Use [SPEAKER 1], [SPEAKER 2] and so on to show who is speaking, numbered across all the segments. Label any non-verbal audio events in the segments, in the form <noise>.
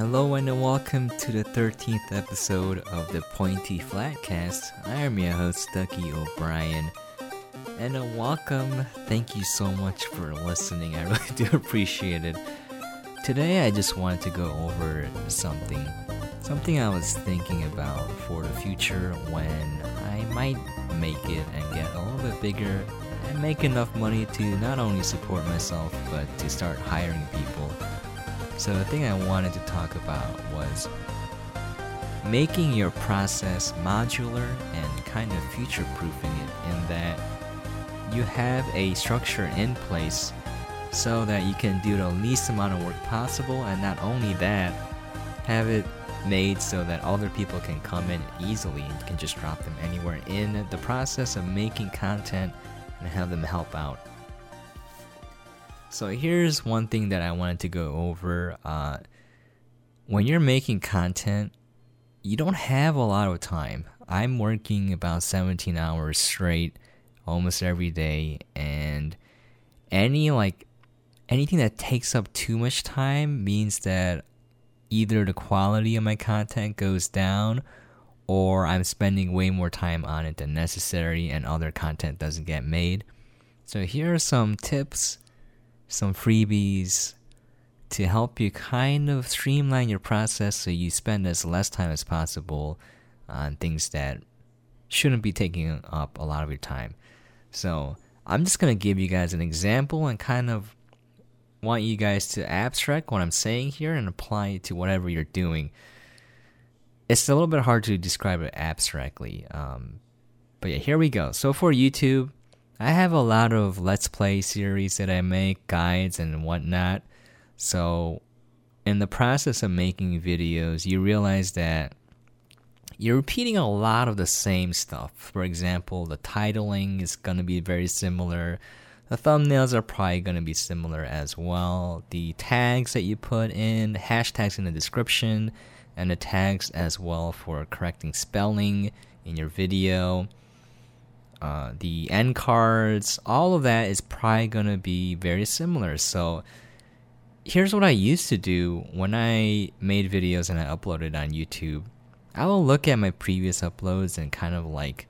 [SPEAKER 1] Hello and welcome to the 13th episode of the Pointy Flatcast. I am your host, Ducky O'Brien. And a welcome, thank you so much for listening. <laughs> I really do appreciate it. Today I just wanted to go over something. Something I was thinking about for the future when I might make it and get a little bit bigger and make enough money to not only support myself but to start hiring people. So the thing I wanted to talk about was making your process modular and kind of future proofing it in that you have a structure in place so that you can do the least amount of work possible and not only that have it made so that other people can come in easily and can just drop them anywhere in the process of making content and have them help out so here's one thing that I wanted to go over. Uh, when you're making content, you don't have a lot of time. I'm working about 17 hours straight almost every day, and any like anything that takes up too much time means that either the quality of my content goes down or I'm spending way more time on it than necessary and other content doesn't get made. So here are some tips some freebies to help you kind of streamline your process so you spend as less time as possible on things that shouldn't be taking up a lot of your time. So, I'm just going to give you guys an example and kind of want you guys to abstract what I'm saying here and apply it to whatever you're doing. It's a little bit hard to describe it abstractly. Um, but yeah, here we go. So for YouTube, I have a lot of Let's Play series that I make, guides and whatnot. So, in the process of making videos, you realize that you're repeating a lot of the same stuff. For example, the titling is going to be very similar. The thumbnails are probably going to be similar as well. The tags that you put in, hashtags in the description, and the tags as well for correcting spelling in your video uh, the end cards, all of that is probably to be very similar. So here's what I used to do when I made videos and I uploaded on YouTube. I will look at my previous uploads and kind of like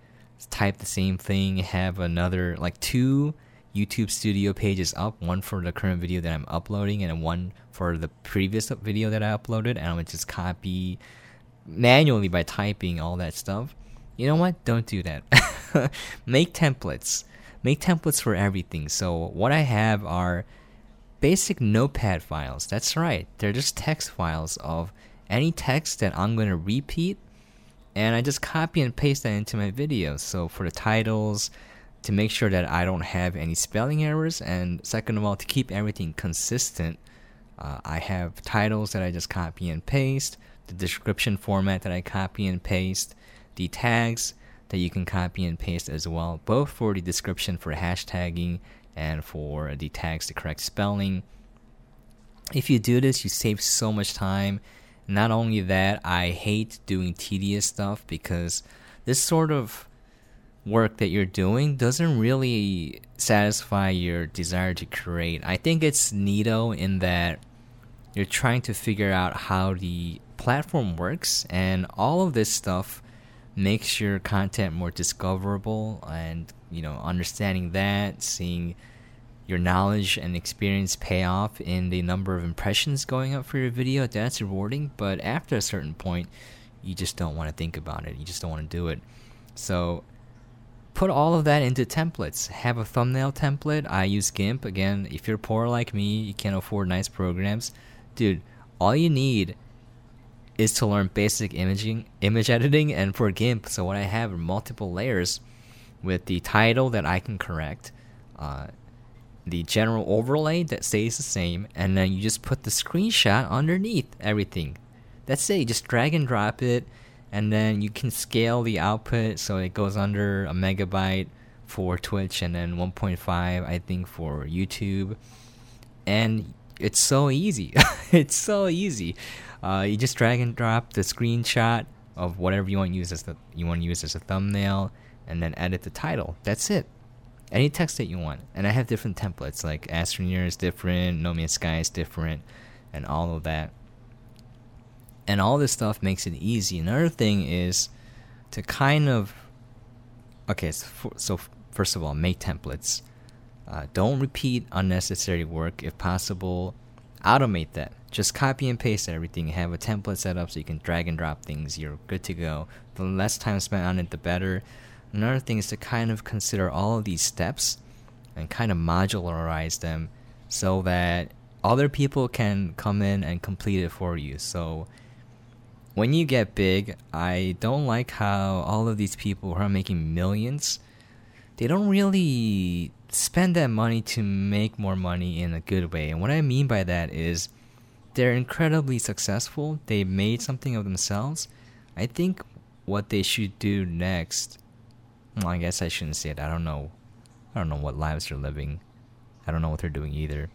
[SPEAKER 1] type the same thing, have another like two YouTube studio pages up, one for the current video that I'm uploading and one for the previous video that I uploaded, and I would just copy manually by typing all that stuff. You know what? Don't do that. <laughs> <laughs> make templates. Make templates for everything. So what I have are basic notepad files. That's right. They're just text files of any text that I'm going to repeat and I just copy and paste that into my videos. So for the titles, to make sure that I don't have any spelling errors, and second of all, to keep everything consistent, uh, I have titles that I just copy and paste, the description format that I copy and paste, the tags that you can copy and paste as well, both for the description for hashtagging and for the tags to correct spelling. If you do this, you save so much time. Not only that, I hate doing tedious stuff because this sort of work that you're doing doesn't really satisfy your desire to create. I think it's neato in that you're trying to figure out how the platform works and all of this stuff makes your content more discoverable and you know understanding that seeing your knowledge and experience pay off in the number of impressions going up for your video that's rewarding. But after a certain point you just don't want to think about it. You just don't want to do it. So put all of that into templates. Have a thumbnail template. I use gimp. Again if you're poor like me you can't afford nice programs. Dude all you need is to learn basic imaging, image editing, and for GIMP. So what I have are multiple layers with the title that I can correct, uh, the general overlay that stays the same, and then you just put the screenshot underneath everything. That's it. You just drag and drop it, and then you can scale the output so it goes under a megabyte for Twitch and then 1.5 I think for YouTube. And it's so easy. <laughs> it's so easy. Uh, you just drag and drop the screenshot of whatever you want to use as the you want to use as a thumbnail, and then edit the title. That's it. Any text that you want, and I have different templates like Astroneer is different, No Man's Sky is different, and all of that. And all this stuff makes it easy. Another thing is to kind of okay, so, for, so first of all, make templates. Uh, don't repeat unnecessary work if possible. Automate that. Just copy and paste everything. Have a template set up so you can drag and drop things. You're good to go. The less time spent on it, the better. Another thing is to kind of consider all of these steps and kind of modularize them so that other people can come in and complete it for you. So when you get big, I don't like how all of these people who are making millions, they don't really spend that money to make more money in a good way. And what I mean by that is they're incredibly successful. They made something of themselves. I think what they should do next. Well, I guess I shouldn't say it. I don't know. I don't know what lives they're living. I don't know what they're doing either.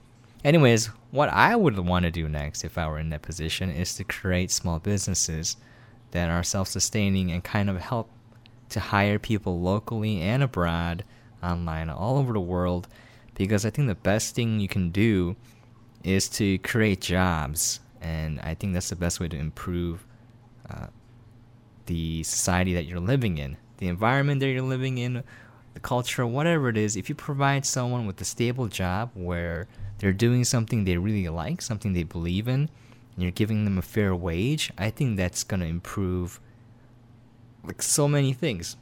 [SPEAKER 1] Anyways, what I would want to do next if I were in that position is to create small businesses that are self sustaining and kind of help to hire people locally and abroad online all over the world because I think the best thing you can do is to create jobs, and I think that's the best way to improve uh, the society that you're living in, the environment that you're living in, the culture, whatever it is. If you provide someone with a stable job where they're doing something they really like, something they believe in, and you're giving them a fair wage, I think that's gonna improve like so many things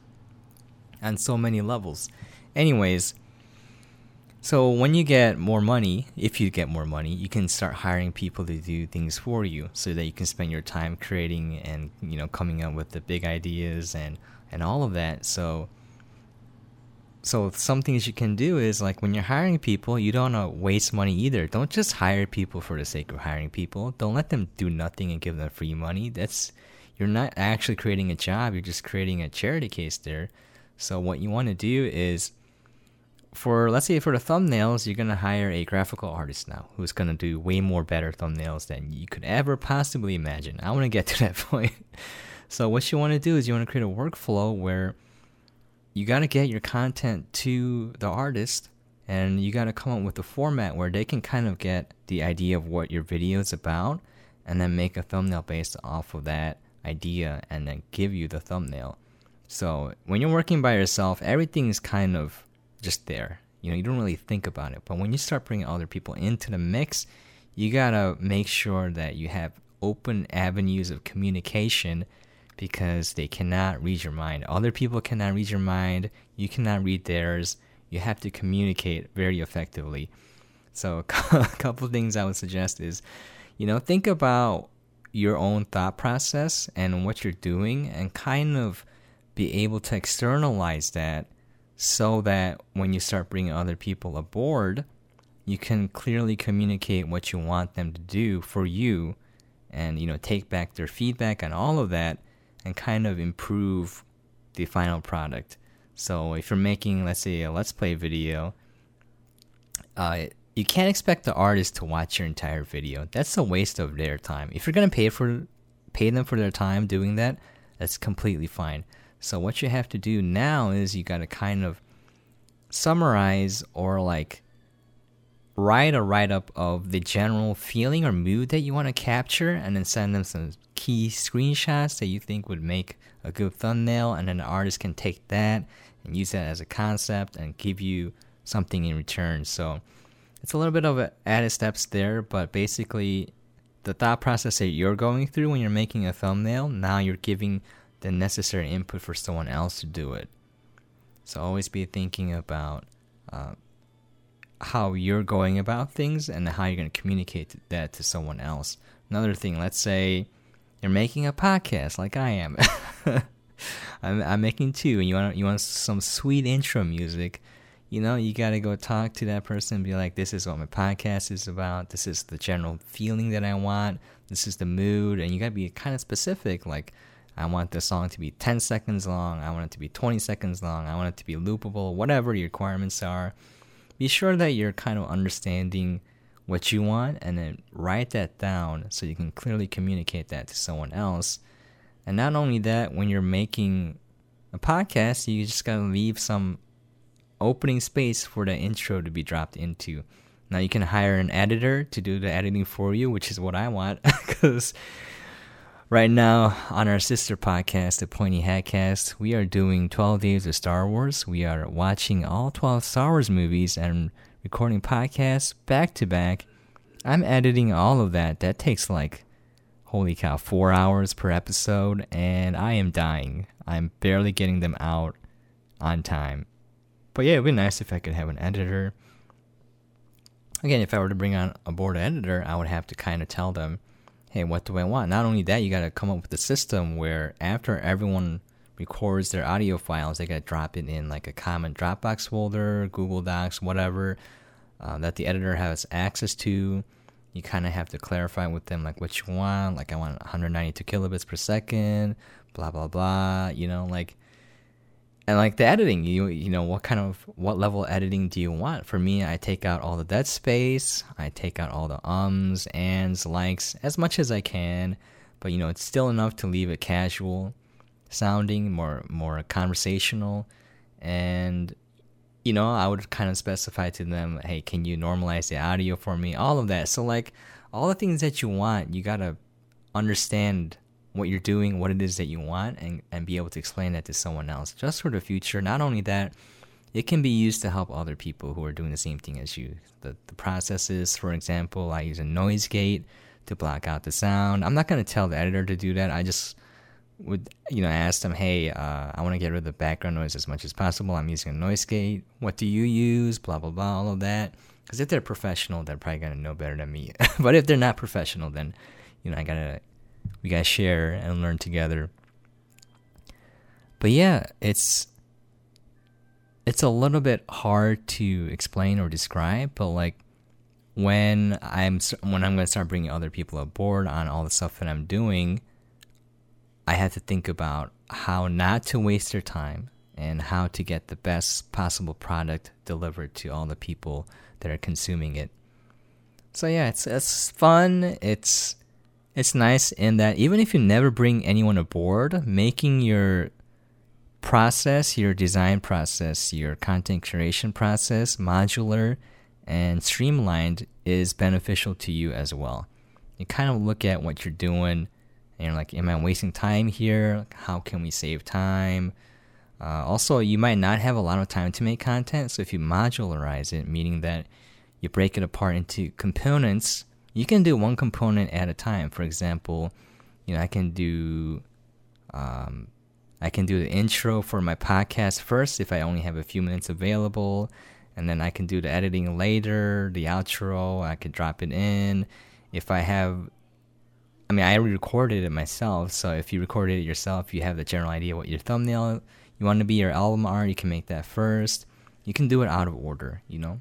[SPEAKER 1] on so many levels. Anyways, so when you get more money, if you get more money, you can start hiring people to do things for you so that you can spend your time creating and you know coming up with the big ideas and and all of that. So so some things you can do is like when you're hiring people, you don't want to waste money either. Don't just hire people for the sake of hiring people. Don't let them do nothing and give them free money. That's you're not actually creating a job. You're just creating a charity case there. So what you want to do is for let's say for the thumbnails, you're gonna hire a graphical artist now who's gonna do way more better thumbnails than you could ever possibly imagine. I want to get <laughs> to that point. so what you want to do is you want to create a workflow where you got to get your content to the artist and you got to come up with a format where they can kind of get the idea of what your video is about and then make a thumbnail based off of that idea and then give you the thumbnail. So when you're working by yourself, everything is kind of just there. You know, you don't really think about it. But when you start bringing other people into the mix, you gotta make sure that you have open avenues of communication because they cannot read your mind. Other people cannot read your mind. You cannot read theirs. You have to communicate very effectively. So, <laughs> a couple things I would suggest is, you know, think about your own thought process and what you're doing and kind of be able to externalize that so that when you start bringing other people aboard, you can clearly communicate what you want them to do for you and you know take back their feedback and all of that and kind of improve the final product. So if you're making let's say a let's play video, uh, you can't expect the artist to watch your entire video. That's a waste of their time. If you're gonna pay for pay them for their time doing that, that's completely fine. So what you have to do now is you got to kind of summarize or like write a write up of the general feeling or mood that you want to capture and then send them some key screenshots that you think would make a good thumbnail and then the artist can take that and use that as a concept and give you something in return. So it's a little bit of added steps there, but basically the thought process that you're going through when you're making a thumbnail, now you're giving the necessary input for someone else to do it. So always be thinking about uh, how you're going about things and how you're going to communicate that to someone else. Another thing, let's say you're making a podcast like I am. <laughs> I'm, I'm, making two, and you want you want some sweet intro music. You know, you got to go talk to that person and be like, "This is what my podcast is about. This is the general feeling that I want. This is the mood," and you got to be kind of specific, like I want the song to be 10 seconds long. I want it to be 20 seconds long. I want it to be loopable, whatever your requirements are. Be sure that you're kind of understanding what you want and then write that down so you can clearly communicate that to someone else. And not only that, when you're making a podcast, you just gotta leave some opening space for the intro to be dropped into. Now you can hire an editor to do the editing for you, which is what I want <laughs> because Right now, on our sister podcast, the Pointy Hatcast, we are doing 12 Days of Star Wars. We are watching all 12 Star Wars movies and recording podcasts back to back. I'm editing all of that. That takes like, holy cow, four hours per episode, and I am dying. I'm barely getting them out on time. But yeah, it'd be nice if I could have an editor. Again, if I were to bring on a board editor, I would have to kind of tell them hey, what do I want? Not only that, you got to come up with a system where after everyone records their audio files, they got to drop it in like a common Dropbox folder, Google Docs, whatever uh, that the editor has access to. You kind of have to clarify with them like what you want. Like I want 192 kilobits per second, blah blah blah. You know, like and like the editing you you know what kind of what level editing do you want? For me i take out all the dead space i take out all the ums ands likes as much as i can. But you know it's still enough to leave it casual sounding more more conversational. And you know i would kind of specify to them hey can you normalize the audio for me? All of that. So like all the things that you want you got to understand what you're doing, what it is that you want, and, and be able to explain that to someone else just for the future. Not only that, it can be used to help other people who are doing the same thing as you. The, the processes, for example, I use a noise gate to block out the sound. I'm not going to tell the editor to do that. I just would, you know, ask them, hey, uh, I want to get rid of the background noise as much as possible. I'm using a noise gate. What do you use? Blah, blah, blah, all of that. Because if they're professional, they're probably going to know better than me. <laughs> but if they're not professional, then, you know, I got to we gotta share and learn together. But yeah, it's it's a little bit hard to explain or describe, but like when I'm when I'm gonna start bringing other people aboard on all the stuff that I'm doing, I have to think about how not to waste their time and how to get the best possible product delivered to all the people that are consuming it. So yeah, it's it's fun. It's it's nice in that even if you never bring anyone aboard, making your process, your design process, your content creation process modular and streamlined is beneficial to you as well. You kind of look at what you're doing and you're like, am I wasting time here? How can we save time? Uh, also, you might not have a lot of time to make content, so if you modularize it, meaning that you break it apart into components you can do one component at a time. For example, you know, I can do um, I can do the intro for my podcast first if I only have a few minutes available, and then I can do the editing later, the outro, I could drop it in. If I have I mean, I recorded it myself, so if you recorded it yourself, you have the general idea what your thumbnail you want to be your album art, you can make that first. You can do it out of order, you know?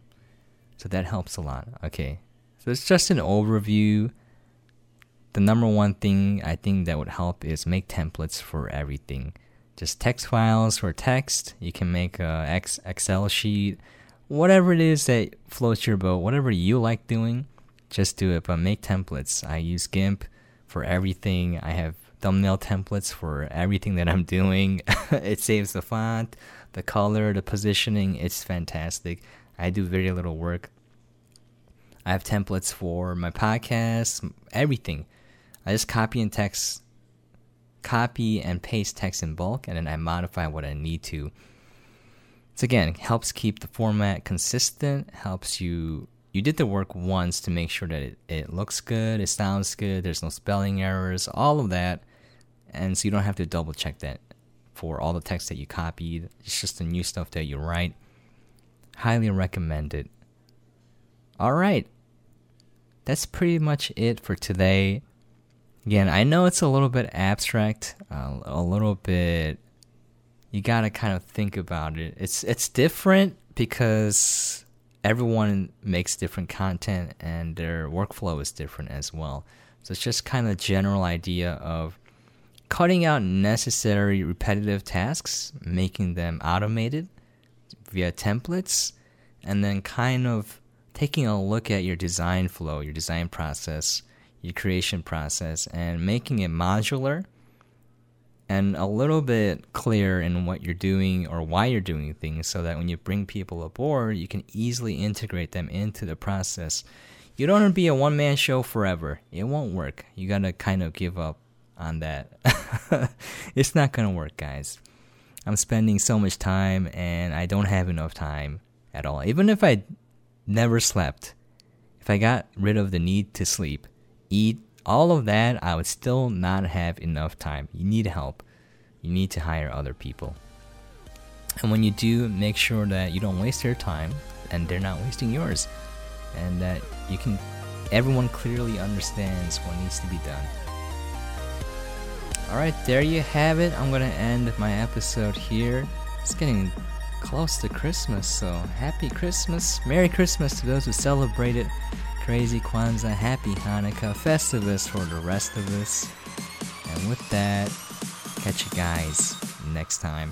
[SPEAKER 1] So that helps a lot. Okay. So it's just an overview. The number one thing I think that would help is make templates for everything. Just text files for text. You can make a Excel sheet, whatever it is that floats your boat, whatever you like doing, just do it. But make templates. I use GIMP for everything. I have thumbnail templates for everything that I'm <laughs> doing. it saves the font, the color, the positioning. It's fantastic. I do very little work I have templates for my podcast, everything. I just copy and text, copy and paste text in bulk, and then I modify what I need to. So again, helps keep the format consistent. Helps you you did the work once to make sure that it, it looks good, it sounds good, there's no spelling errors, all of that, and so you don't have to double check that for all the text that you copied. It's just the new stuff that you write. Highly recommend it. All right, that's pretty much it for today. Again, I know it's a little bit abstract, uh, a little bit. You gotta kind of think about it. It's it's different because everyone makes different content and their workflow is different as well. So it's just kind of general idea of cutting out necessary repetitive tasks, making them automated via templates, and then kind of taking a look at your design flow, your design process, your creation process, and making it modular and a little bit clear in what you're doing or why you're doing things so that when you bring people aboard, you can easily integrate them into the process. You don't want to be a one man show forever, it won't work. You got to kind of give up on that. <laughs> it's not gonna work, guys. I'm spending so much time and I don't have enough time at all. Even if I never slept, if I got rid of the need to sleep, eat, all of that, I would still not have enough time. You need help. You need to hire other people. And when you do, make sure that you don't waste their time and they're not wasting yours. And that you can, everyone clearly understands what needs to be done. Alright, there you have it. I'm gonna end my episode here. It's getting close to Christmas, so happy Christmas. Merry Christmas to those who celebrate it. Crazy Kwanzaa, happy Hanukkah, Festivus for the rest of us. And with that, catch you guys next time.